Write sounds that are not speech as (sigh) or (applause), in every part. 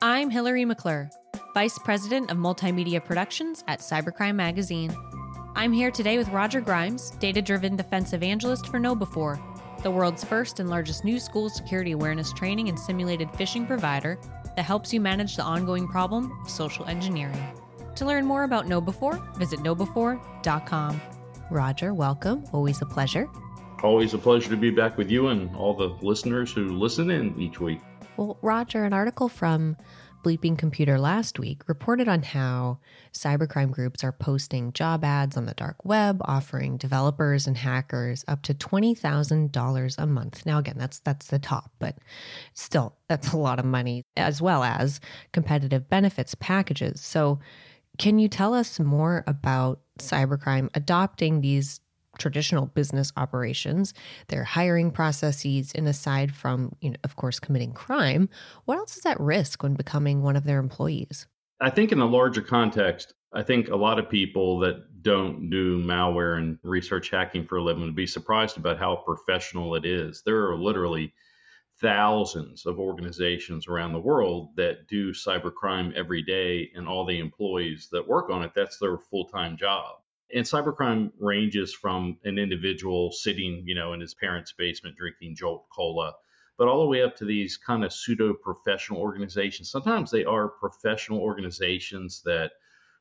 I'm Hillary McClure, Vice President of Multimedia Productions at Cybercrime Magazine. I'm here today with Roger Grimes, data driven defense evangelist for KnowBe4, the world's first and largest new school security awareness training and simulated phishing provider that helps you manage the ongoing problem of social engineering. To learn more about KnowBe4, visit knowbe4.com. Roger, welcome. Always a pleasure. Always a pleasure to be back with you and all the listeners who listen in each week. Well, Roger, an article from Bleeping Computer last week reported on how cybercrime groups are posting job ads on the dark web, offering developers and hackers up to $20,000 a month. Now again, that's that's the top, but still that's a lot of money as well as competitive benefits packages. So, can you tell us more about cybercrime adopting these traditional business operations, their hiring processes, and aside from, you know, of course, committing crime, what else is at risk when becoming one of their employees? I think in the larger context, I think a lot of people that don't do malware and research hacking for a living would be surprised about how professional it is. There are literally thousands of organizations around the world that do cybercrime every day, and all the employees that work on it, that's their full time job. And cybercrime ranges from an individual sitting, you know, in his parents' basement drinking Jolt Cola, but all the way up to these kind of pseudo professional organizations. Sometimes they are professional organizations that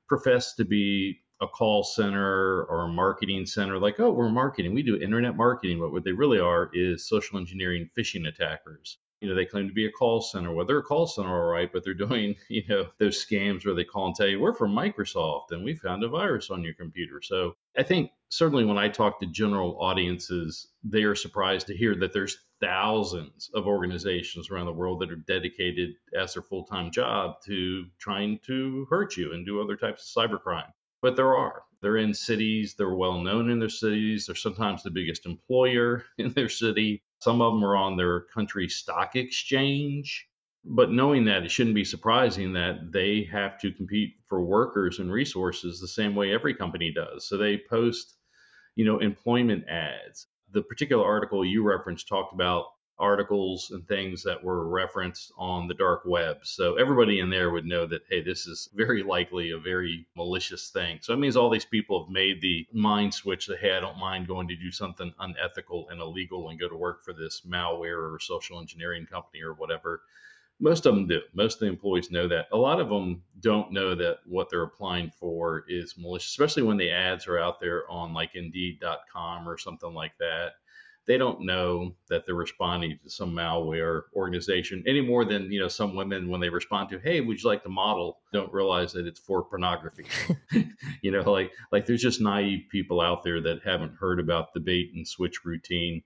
profess to be a call center or a marketing center, like, oh, we're marketing, we do internet marketing. But what they really are is social engineering phishing attackers you know, they claim to be a call center. Well, they're a call center, all right, but they're (laughs) doing, you know, those scams where they call and tell you, we're from Microsoft and we found a virus on your computer. So I think certainly when I talk to general audiences, they are surprised to hear that there's thousands of organizations around the world that are dedicated as their full time job to trying to hurt you and do other types of cybercrime. But there are. They're in cities, they're well known in their cities, they're sometimes the biggest employer (laughs) in their city some of them are on their country stock exchange. But knowing that, it shouldn't be surprising that they have to compete for workers and resources the same way every company does. So they post, you know, employment ads. The particular article you referenced talked about articles and things that were referenced on the dark web. So everybody in there would know that, hey, this is very likely a very malicious thing. So it means all these people have made the mind switch that, hey, I don't mind going to do something unethical and illegal and go to work for this malware or social engineering company or whatever. Most of them do. Most of the employees know that. A lot of them don't know that what they're applying for is malicious, especially when the ads are out there on like Indeed.com or something like that they don't know that they're responding to some malware organization any more than you know some women when they respond to hey would you like to model? don't realize that it's for pornography. (laughs) (laughs) You know like like there's just naive people out there that haven't heard about the bait and switch routine.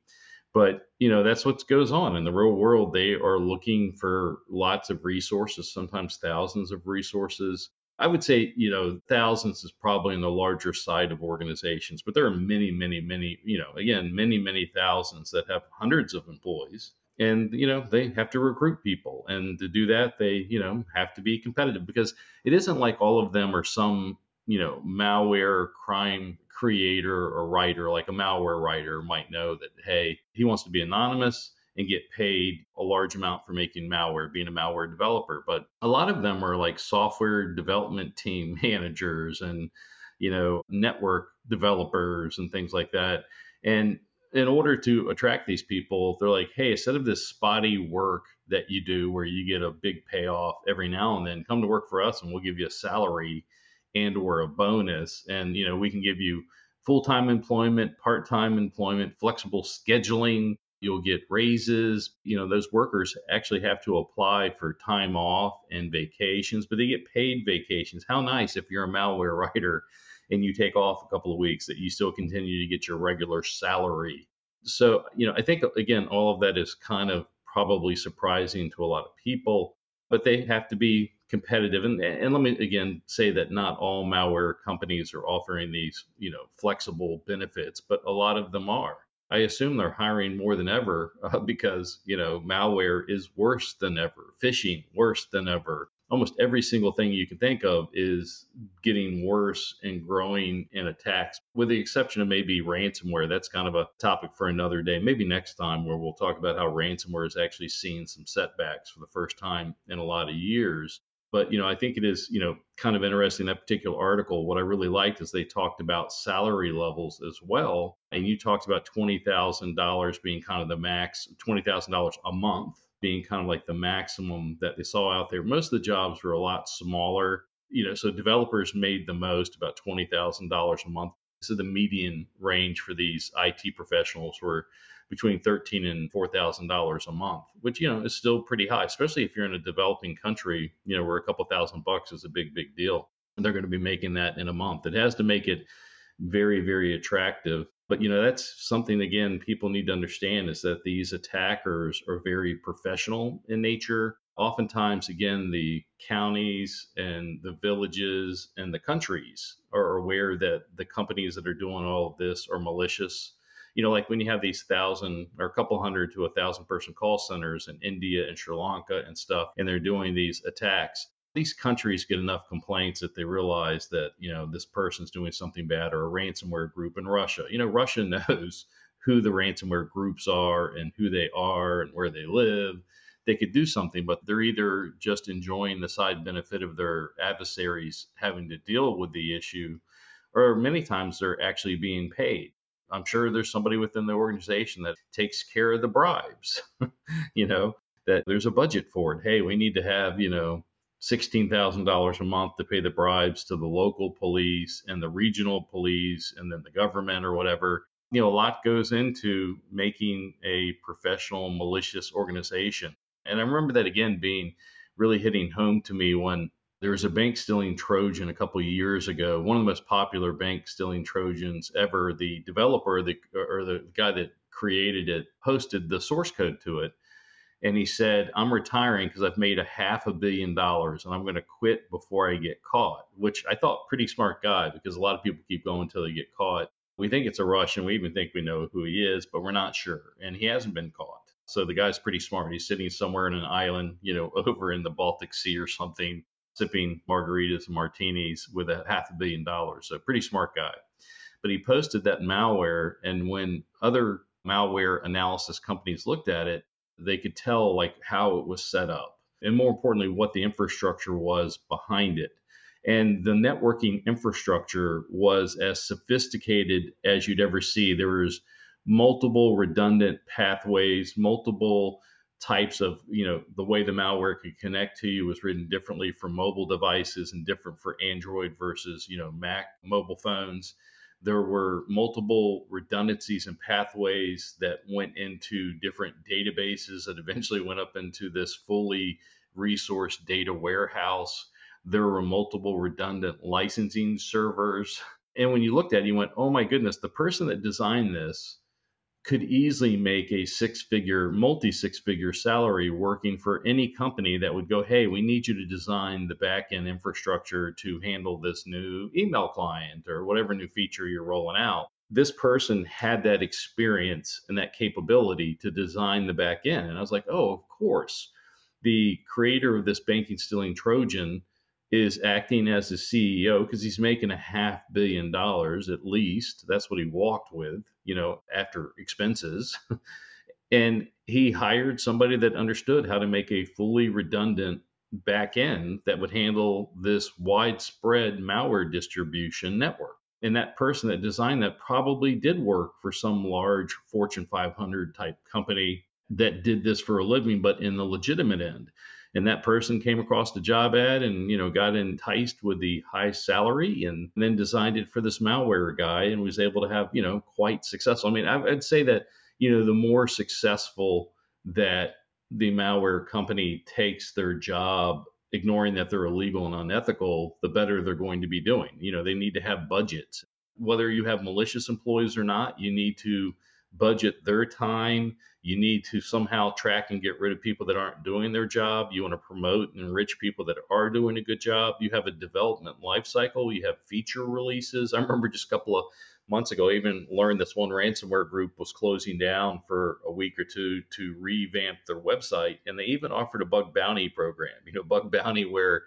But you know that's what goes on in the real world. They are looking for lots of resources sometimes thousands of resources I would say, you know, thousands is probably on the larger side of organizations, but there are many, many, many, you know, again, many, many thousands that have hundreds of employees. And, you know, they have to recruit people. And to do that, they, you know, have to be competitive because it isn't like all of them are some, you know, malware crime creator or writer, like a malware writer might know that, hey, he wants to be anonymous and get paid a large amount for making malware, being a malware developer. But a lot of them are like software development team (laughs) managers and, you know, network developers and things like that. And in order to attract these people, they're like, hey, instead of this spotty work that you do where you get a big payoff every now and then, come to work for us and we'll give you a salary and or a bonus. And, you know, we can give you full-time employment, part-time employment, flexible scheduling, You'll get raises. You know, those workers actually have to apply for time off and vacations, but they get paid vacations. How nice if you're a malware (laughs) writer and you take off a couple of weeks that you still continue to get your regular salary. So, you know, I think again, all of that is kind of probably surprising to a lot of people, but they have to be competitive. And, and let me again say that not all malware companies are offering these, you know, flexible benefits, but a lot of them are. I assume they're hiring more than ever (laughs) uh, because you know malware is worse than ever, phishing worse than ever. almost every single thing you can think of is getting worse and growing in attacks, with the exception of maybe ransomware. That's kind of a topic for another day, maybe next time, where we'll talk about how ransomware is actually seeing some setbacks for the first time in a lot of years. But you know, I think it is you know kind of interesting that particular article. What I really liked is they talked about salary levels as well, and you talked about twenty thousand dollars being kind of the max, twenty thousand dollars a month being kind of like the maximum that they saw out there. Most of the jobs were a lot smaller, you know, so developers made the most about $20,000 a month. So the median range for these IT professionals were between thirteen and four thousand dollars a month, which you know is still pretty high, especially if you're in a developing country, you know, where a couple thousand bucks is a big, big deal. And they're going to be making that in a month. It has to make it very, very attractive but you know that's something again people need to understand is that these attackers are very professional in nature oftentimes again the counties and the villages and the countries are aware that the companies that are doing all of this are malicious you know like when you have these thousand or a couple hundred to a thousand person call centers in india and sri lanka and stuff and they're doing these attacks these countries get enough complaints that they realize that you know this person's doing something bad or a ransomware group in Russia. You know, Russia (laughs) knows who the ransomware groups are and who they are and where they live. They could do something, but they're either just enjoying the side benefit of their adversaries having to deal with the issue, or many times they're actually being paid. I'm sure there's somebody within the organization that takes care of the bribes, (laughs) you know, that there's a budget for it. Hey, we need to have, you know, $16,000 a month to pay the bribes to the local police and the regional police and then the government or whatever. You know, a lot goes into making a professional malicious organization. And I remember that again being really hitting home to me when there was a bank stealing Trojan a couple of years ago, one of the most popular bank stealing Trojans ever. The developer the, or the guy that created it posted the source code to it and he said, I'm retiring because I've made a half a billion dollars and I'm going to quit before I get caught, which I thought pretty smart guy because a lot of people keep going until they get caught. We think it's a Russian. We even think we know who he is, but we're not sure. And he hasn't been caught. So the guy's pretty smart. He's sitting somewhere in an island, you know, (laughs) over in the Baltic Sea or something, sipping margaritas and martinis with a half a billion dollars. So pretty smart guy. But he posted that malware. And when other malware analysis companies looked at it, they could tell like how it was set up and more importantly what the infrastructure was behind it and the networking infrastructure was as sophisticated as you'd ever see there was multiple redundant pathways multiple types of you know the way the malware could connect to you was written differently for mobile devices and different for android versus you know mac mobile phones there were multiple redundancies and pathways that went into different databases that eventually went up into this fully resourced data warehouse. There were multiple redundant licensing servers. And when you looked at it, you went, oh my goodness, the person that designed this could easily make a six figure, multi six figure salary working for any company that would go, Hey, we need you to design the back end infrastructure to handle this new email client or whatever new feature you're rolling out. This person had that experience and that capability to design the back end. And I was like, Oh, of course. The creator of this banking stealing Trojan is acting as the CEO because he's making a half billion dollars at least. That's what he walked with, you know, after expenses. (laughs) and he hired somebody that understood how to make a fully redundant back end that would handle this widespread malware distribution network. And that person that designed that probably did work for some large Fortune 500 type company that did this for a living, but in the legitimate end and that person came across the job ad and you know got enticed with the high salary and then designed it for this malware guy and was able to have you know quite successful. I mean i'd say that you know the more successful that the malware company takes their job ignoring that they're illegal and unethical the better they're going to be doing. You know they need to have budgets. Whether you have malicious employees or not you need to budget their time. You need to somehow track and get rid of people that aren't doing their job. You want to promote and enrich people that are doing a good job. You have a development life cycle. You have feature releases. I remember just a couple of months ago, I even learned this one ransomware group was closing down for a week or two to revamp their website. And they even offered a bug bounty program, you know, bug bounty where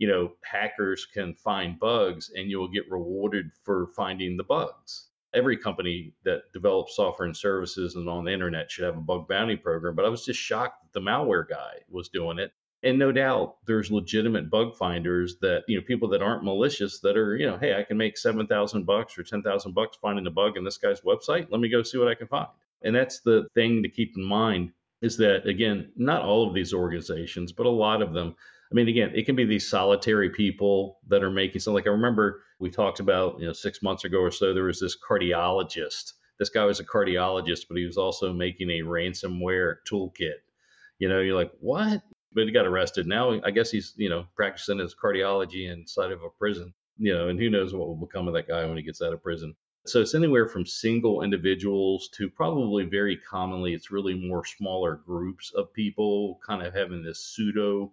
you know, hackers can find bugs and you'll get rewarded for finding the bugs. Every company that develops software and services and on the internet should have a bug bounty program, but I was just shocked that the malware guy was doing it. And no doubt there's legitimate bug finders that, you know, people that aren't malicious that are, you know, hey, I can make 7,000 bucks or 10,000 bucks finding a bug in this guy's website. Let me go see what I can find. And that's the thing to keep in mind is that, again, not all of these organizations, but a lot of them I mean, again, it can be these solitary people that are making something. Like I remember we talked about, you know, six months ago or so, there was this cardiologist. This guy was a cardiologist, but he was also making a ransomware toolkit. You know, you're like, what? But he got arrested. Now I guess he's, you know, practicing his cardiology inside of a prison. You know, and who knows what will become of that guy when he gets out of prison. So it's anywhere from single individuals to probably very commonly, it's really more smaller groups of people kind of having this pseudo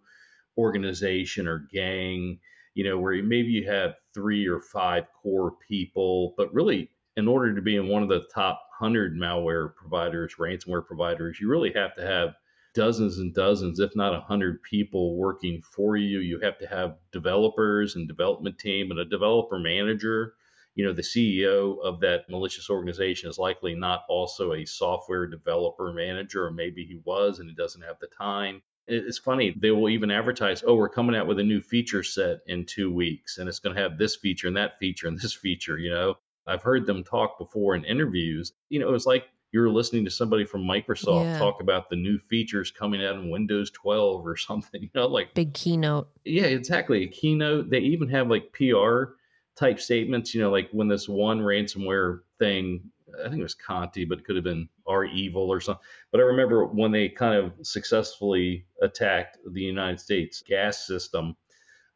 organization or gang, you know, where maybe you have three or five core people, but really, in order to be in one of the top 100 malware providers, ransomware providers, you really have to have dozens and dozens, if not 100 people working for you. You have to have developers and development team and a developer manager. You know, the CEO of that malicious organization is likely not also a software developer manager, or maybe he was and he doesn't have the time it's funny they will even advertise oh we're coming out with a new feature set in two weeks and it's going to have this feature and that feature and this feature you know? I've heard them talk before in interviews you know it was like you were listening to somebody from microsoft yeah. talk about the new features coming out in windows 12 or (laughs) something you know like big keynote. Yeah exactly a keynote. They even have like pr type statements you know like when this one ransomware thing I think it was Conti, but it could have been REvil or something. But I remember when they kind of successfully attacked the United States gas system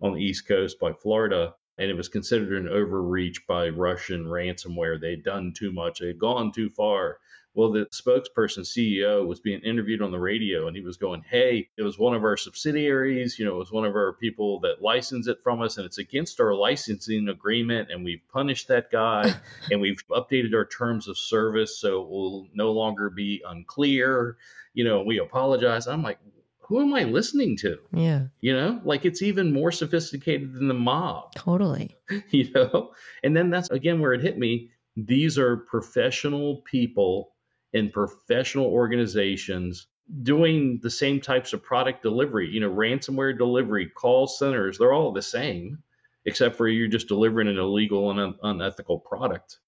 on the East Coast by Florida, and it was considered an overreach by Russian ransomware. They'd done too much, they'd gone too far. Well, the spokesperson CEO was being interviewed on the radio and he was going, Hey, it was one of our subsidiaries, you know, it was one of our people that licensed it from us and it's against our licensing agreement. And we've punished that guy (laughs) and we've updated our terms of service so it will no longer be unclear. You know, we apologize. I'm like, who am I listening to? Yeah. You know, like it's even more sophisticated than the mob. Totally. (laughs) you know, and then that's again where it hit me. These are professional people in professional organizations doing the same types of product delivery. You know, ransomware delivery, call centers, they're all the same, except for you're just delivering an illegal and un- unethical product.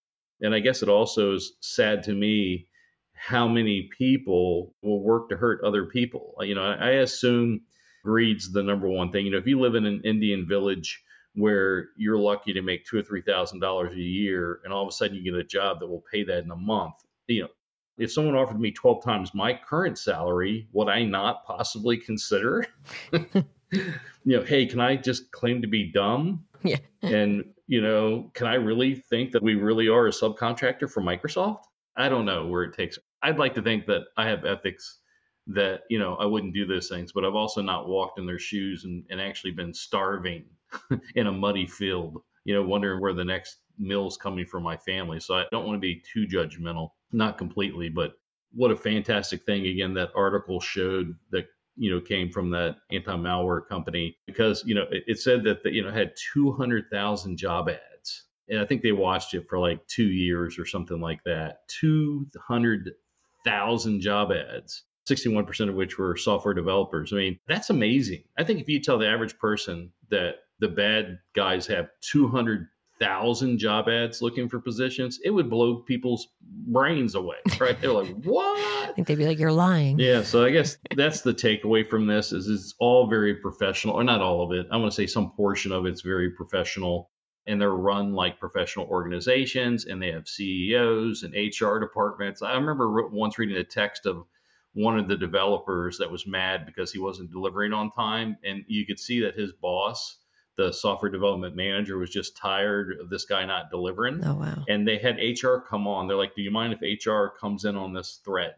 And I guess it also is sad to me how many people will work to hurt other people. Uh, you know, I, I assume greed's the number one thing. You know, if you live in an Indian village where you're lucky to make two or three thousand dollars a year, and all of a sudden you get a job that will pay that in a month, you know, if someone offered me 12 times my current salary, would I not possibly consider? (laughs) you know, hey, can I just claim to be dumb? (laughs) Yeah. and, you know, can I really think that we really are a subcontractor for Microsoft? I don't know where it takes. I'd like to think that I have ethics that, you know, I wouldn't do those things, but I've also not walked in their shoes and, and actually been starving (laughs) in a muddy field, you know, wondering where the next meal's coming for my family. So I don't want to be too judgmental not completely, but what a fantastic thing again that article showed that you know came from that anti-malware company because you know it, it said that the, you know had 200,000 job ads and I think they watched it for like 2 years or something like that. 200,000 job ads 61% of which were software developers. I mean that's amazing. I think if you tell the average person that the bad guys have 200 thousand job ads looking for positions, it would blow people's brains away. Right? They're like, (laughs) "What?" I think they'd be like, "You're lying." Yeah. So I guess that's the takeaway from this: is it's all very professional, or not all of it. I want to say some portion of it's very professional, and they're run like professional organizations, and they have CEOs and HR departments. I remember once reading a text of one of the developers that was mad because he wasn't delivering on time, and you could see that his boss the software development manager was just tired of this guy not delivering. Oh wow! And they had HR come on. They're like, "Do you mind if HR comes in on this thread?"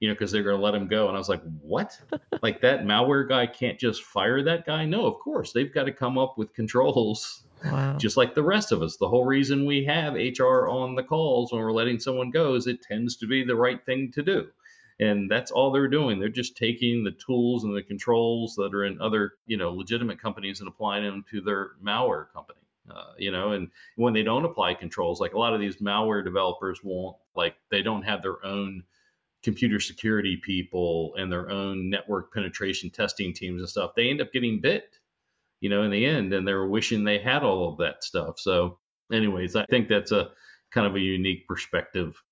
You know, because they're going to let him go. And I was like, "What? (laughs) like that malware guy can't just fire that guy?" No, of course they've got to come up with controls. Wow. Just like the rest of us. The whole reason we have HR on the calls when we're letting someone go is it tends to be the right thing to do and that's all they're doing. They're just taking the tools and the controls that are in other you know legitimate companies and applying them to their malware company uh, you know and when they don't apply controls like a lot of these malware developers won't like they don't have their own computer security people and their own network penetration testing teams and stuff. They end up getting bit you know in the end and they're wishing they had all of that stuff. So anyways i think that's a kind of a unique perspective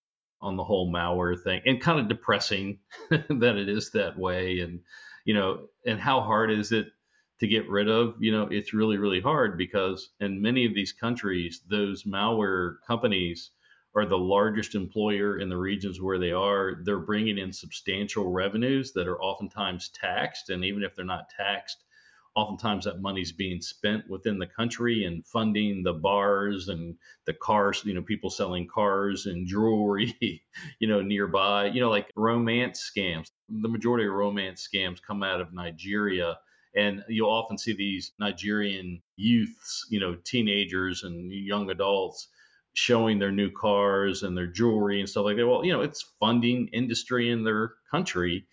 on the whole malware thing and kind of depressing (laughs) that it is that way and you know and how hard is it to get rid of? You know it's really really hard because in many of these countries those malware companies are the largest employer in the regions where they are. They're bringing in substantial revenues that are oftentimes taxed and even if they're not taxed oftentimes that money's being spent within the country and funding the bars and the cars, you know, people selling cars and jewelry, (laughs) you know, nearby, you know, like romance scams. The majority of romance scams come out of Nigeria. And you'll often see these Nigerian youths, you know, teenagers and young adults showing their new cars and their jewelry and stuff like that. Well, you know, it's funding industry in their country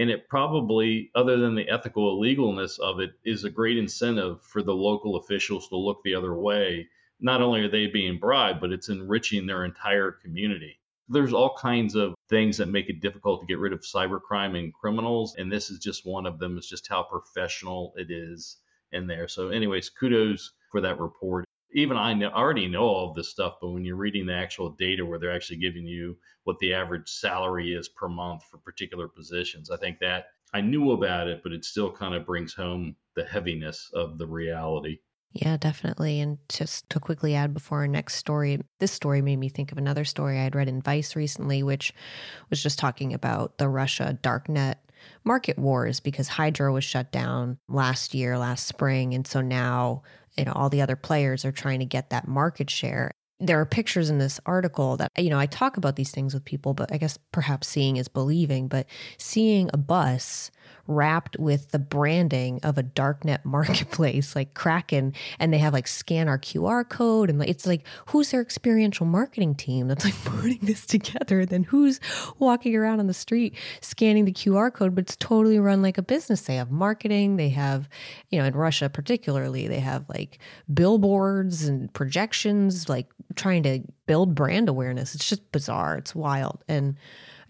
and it probably, other than the ethical illegalness of it, is a great incentive for the local officials to look the other way. Not only are they being bribed, but it's enriching their entire community. There's all kinds of things that make it difficult to get rid of cybercrime and criminals, and this is just one of them. It's just how professional it is in there. So, anyways, kudos for that report even I know, already know all of this stuff, but when you're reading the actual data where they're actually giving you what the average salary is per month for particular positions, I think that I knew about it, but it still kind of brings home the heaviness of the reality. Yeah, definitely. And just to quickly add before our next story, this story made me think of another story I had read in Vice recently, which was just talking about the Russia darknet market wars because Hydra was shut down last year, last spring. And so now you know all the other players are trying to get that market share there are pictures in this article that you know I talk about these things with people but I guess perhaps seeing is believing but seeing a bus wrapped with the branding of a darknet (laughs) marketplace like Kraken and they have like scan our QR code and it's like who's their experiential marketing team that's like (laughs) putting this together? And then who's walking around on the street scanning the QR code but it's totally run like a business. They have marketing they have you know in Russia particularly they have like billboards and projections like trying to build brand awareness it's just bizarre it's wild and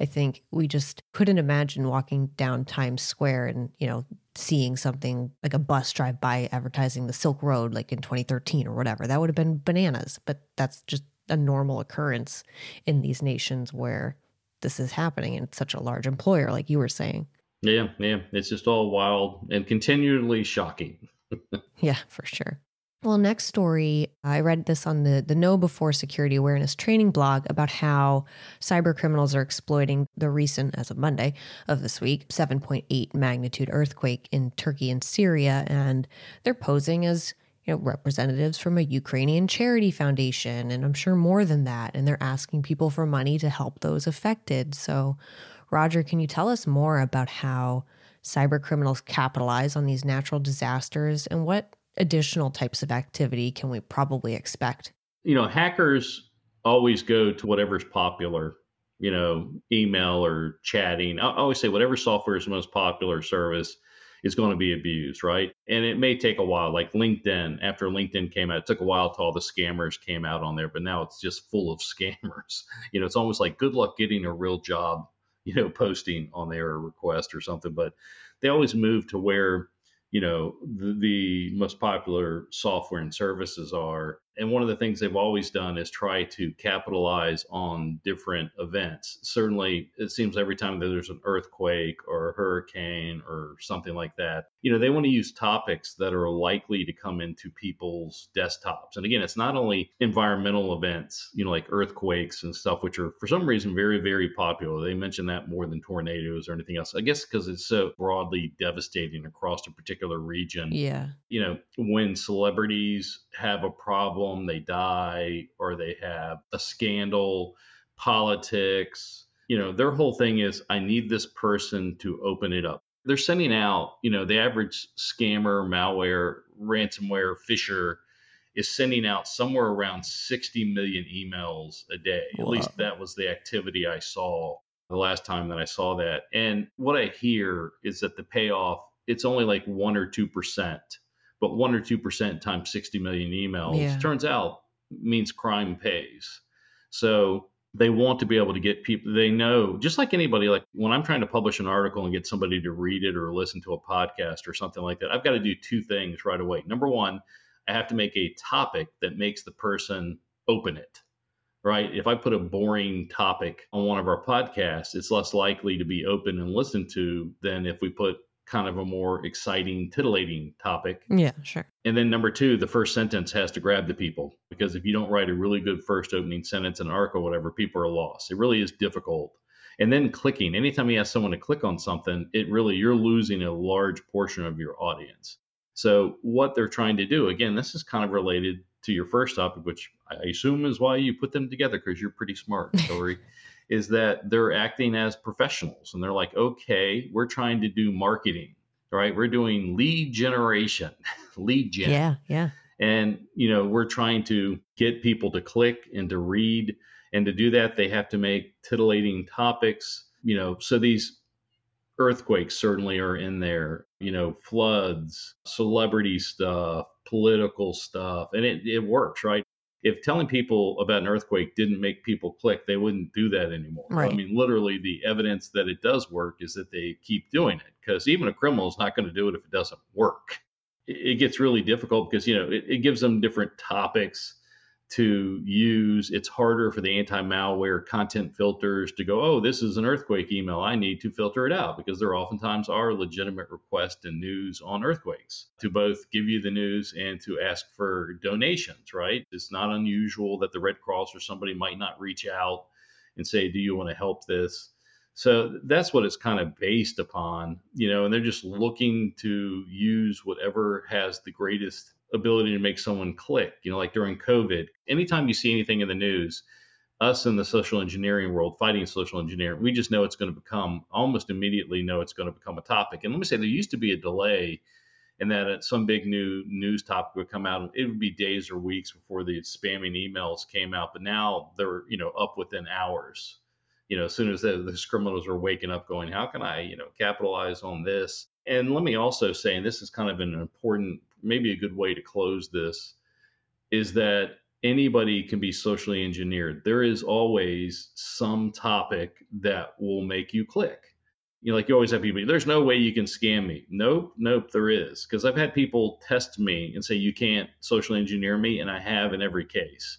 I think we just couldn't imagine walking down Times Square and, you know, seeing something like a bus drive by advertising the Silk Road like in 2013 or whatever. That would have been bananas, but that's just a normal occurrence in these nations where this is happening and it's such a large employer like you were saying. Yeah, yeah, it's just all wild and continually shocking. (laughs) yeah, for sure. Well, next story, I read this on the, the KnowBe4 Security Awareness Training blog about how cyber criminals are exploiting the recent, as of Monday of this week, 7.8 magnitude earthquake in Turkey and Syria. And they're posing as you know, representatives from a Ukrainian charity foundation, and I'm sure more than that. And they're asking people for money to help those affected. So, Roger, can you tell us more about how cyber criminals capitalize on these natural disasters and what additional types of activity can we probably expect? You know, hackers always go to whatever's popular, you know, email or chatting. I always say whatever software is the most popular service is going to be abused, right? And it may take a while, like LinkedIn. After LinkedIn came out, it took a while till all the scammers came out on there, but now it's just full of (laughs) scammers. You know, it's almost like good luck getting a real job, you know, posting on their request or something. But they always move to where you know the, the, most popular software and services are and one of the things they've always done is try to capitalize on different events. Certainly, it seems every time that there's an earthquake or a hurricane or something like that, you know, they want to use topics that are likely to come into people's desktops. And again, it's not only environmental events, you know, like earthquakes and stuff, which are for some reason very, very popular. They mention that more than tornadoes or anything else. I guess because it's so broadly devastating across a particular region. Yeah. You know, when celebrities have a problem, they die, or they have a scandal, politics, you know, their whole thing is I need this person to open it up. They're sending out, you know, the average scammer, malware, ransomware, phisher is sending out somewhere around 60 million emails a day. Wow. At least that was the activity I saw the last time that I saw that. And what I hear is that the payoff, it's only like one or 2%, but one or 2% times 60 million emails yeah. turns out means crime pays. So they want to be able to get people they know just like anybody like when i'm trying to publish an article and get somebody to read it or listen to a podcast or something like that i've got to do two things right away number one i have to make a topic that makes the person open it right if i put a boring topic on one of our podcasts it's less likely to be open and listened to than if we put kind of a more exciting, titillating topic. Yeah, sure. And then number two, the first sentence has to grab the people because if you don't write a really good first opening sentence in an article, or whatever, people are lost. It really is difficult. And then clicking, anytime you ask someone to click on something, it really, you're losing a large portion of your audience. So, what they're trying to do, again, this is kind of related to your first topic, which I assume is why you put them together because you're pretty smart, (laughs) Hillary is that they're acting as professionals and they're like, okay, we're trying to do marketing, right? We're doing lead generation, (laughs) lead gen. Yeah, yeah. And, you know, we're trying to get people to click and to read. And to do that, they have to make titillating topics, you know, so these earthquakes certainly are in there, you know, floods, celebrity stuff, political stuff, and it, it works, right? If telling people about an earthquake didn't make people click, they wouldn't do that anymore. Right. I mean, literally, the evidence that it does work is that they keep doing it because even a criminal is not going to do it if it doesn't work. It, gets really difficult because, you know, it, it gives them different topics to use. It's harder for the anti malware content filters to go, oh, this is an earthquake email. I need to filter it out because there oftentimes are legitimate requests and news on earthquakes to both give you the news and to ask for donations, right? It's not unusual that the Red Cross or somebody might not reach out and say, do you want to help this? So that's what it's kind of based upon, you know, and they're just looking to use whatever has the greatest ability to make someone click. You know, like during COVID, anytime you see anything in the news, us in the social engineering world fighting social engineering, we just know it's going to become almost immediately know it's going to become a topic. And let me say, there used to be a delay in that uh, some big new news topic would come out. It would be days or weeks before the spamming emails came out, but now they're you know up within hours. You know, as soon as the, the criminals are waking up, going, "How can I you know capitalize on this?" And let me also say, and this is kind of an important maybe a good way to close this is that anybody can be socially engineered. There is always some topic that will make you click. You know, like you always have people, there's no way you can scam me. Nope, nope, there is. Because I've had people test me and say, you can't socially engineer me, and I have in every case.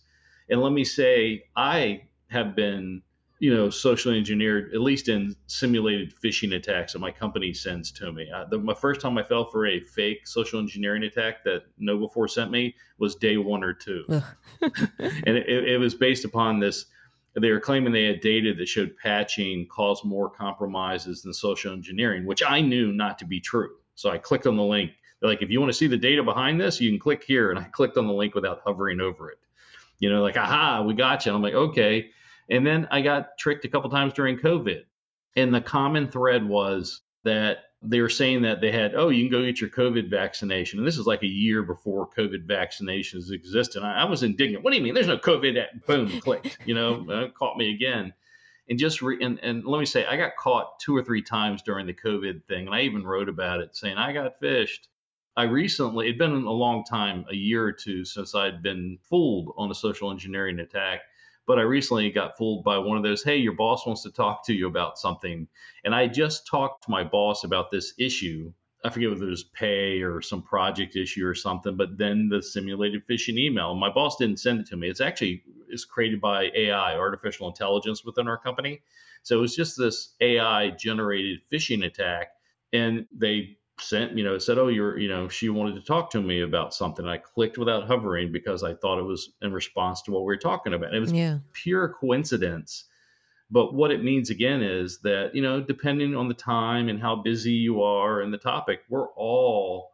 And let me say, I have been you know, socially engineered, at least in simulated phishing attacks that my company sends to me. Uh, the, my first time I fell for a fake social engineering attack that KnowBe4 sent me was day one or two. (laughs) and it, it, was based upon this. They were claiming they had data that showed patching caused more compromises than social engineering, which I knew not to be true. So I clicked on the link. They're like, if you want to see the data behind this, you can click here. And I clicked on the link without hovering over it. You know, like, aha, we got you. And I'm like, okay and then I got tricked a couple times during COVID. And the common thread was that they were saying that they had, oh, you can go get your COVID vaccination. And this is like a year before COVID vaccinations existed. I, I was indignant. What do you mean? There's no COVID. Boom, clicked. You know, (laughs) uh, caught me again. And just re- and, and let me say, I got caught two or three times during the COVID thing, and I even wrote about it, saying I got phished. I recently, it'd been a long time, a year or two since I'd been fooled on a social engineering attack. But I recently got fooled by one of those, hey, your boss wants to talk to you about something. And I just talked to my boss about this issue I forget whether it was pay or some project issue or something, but then the simulated phishing email. My boss didn't send it to me. It's actually is created by AI, artificial intelligence within our company. So it was just this AI generated phishing attack. And they sent, you know, said, Oh, you're, you know, she wanted to talk to me about something. I clicked without hovering because I thought it was in response to what we were talking about. And it was yeah. pure coincidence but what it means again is that, you know, depending on the time and how busy you are and the topic, we're all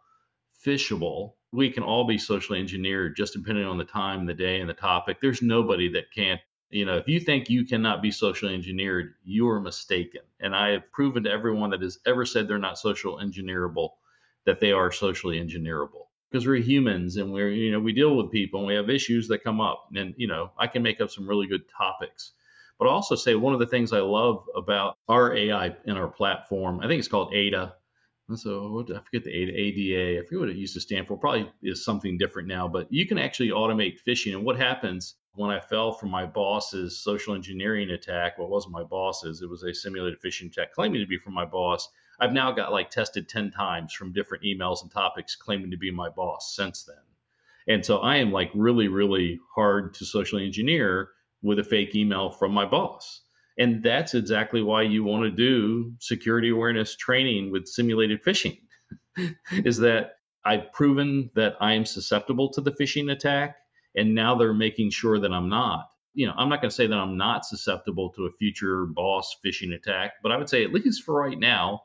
phishable. We can all be socially engineered just depending on the time, the day, and the topic. There's nobody that can't, you know, if you think you cannot be socially engineered, you are mistaken. And I have proven to everyone that has ever said they're not social engineerable that they are socially engineerable because we're humans and we're, you know, we deal with people and we have issues that come up. And, you know, I can make up some really good topics but I'll also say one of the things I love about our AI in our platform, I think it's called AIDA. So I forget the AIDA, AIDA. I forget what it used to stand for. Probably is something different now, but you can actually automate phishing. And what happens when I fell from my boss's social engineering attack? Well, it wasn't my boss's. It was a simulated phishing attack claiming to be from my boss. I've now got like tested 10 times from different emails and topics claiming to be my boss since then. And so I am like really, really hard to socially engineer with a fake email from my boss. And that's exactly why you want to do security awareness training with simulated phishing, (laughs) is that I've proven that I am susceptible to the phishing attack. And now they're making sure that I'm not. You know, I'm not going to say that I'm not susceptible to a future boss phishing attack, but I would say, at least for right now,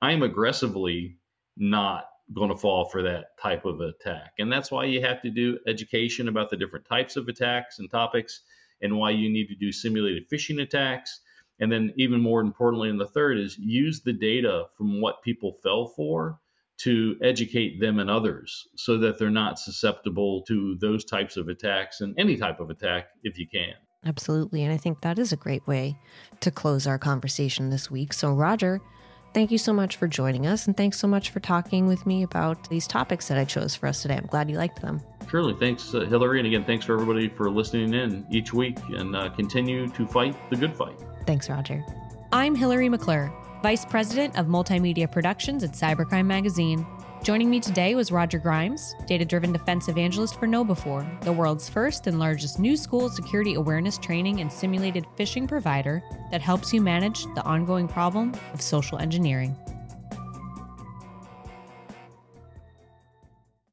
I'm aggressively not going to fall for that type of attack. And that's why you have to do education about the different types of attacks and topics and why you need to do simulated phishing attacks. And then, even more importantly, in the third is use the data from what people fell for to educate them and others so that they're not susceptible to those types of attacks and any type of attack if you can. Absolutely. And I think that is a great way to close our conversation this week. So, Roger, thank you so much for joining us. And thanks so much for talking with me about these topics that I chose for us today. I'm glad you liked them. Surely. Thanks, uh, Hillary. And again, thanks for everybody for listening in each week and uh, continue to fight the good fight. Thanks, Roger. I'm Hillary McClure, Vice President of Multimedia Productions at Cybercrime Magazine. Joining me today was Roger Grimes, data driven defense evangelist for KnowBe4, the world's first and largest new school security awareness training and simulated phishing provider that helps you manage the ongoing problem of social engineering.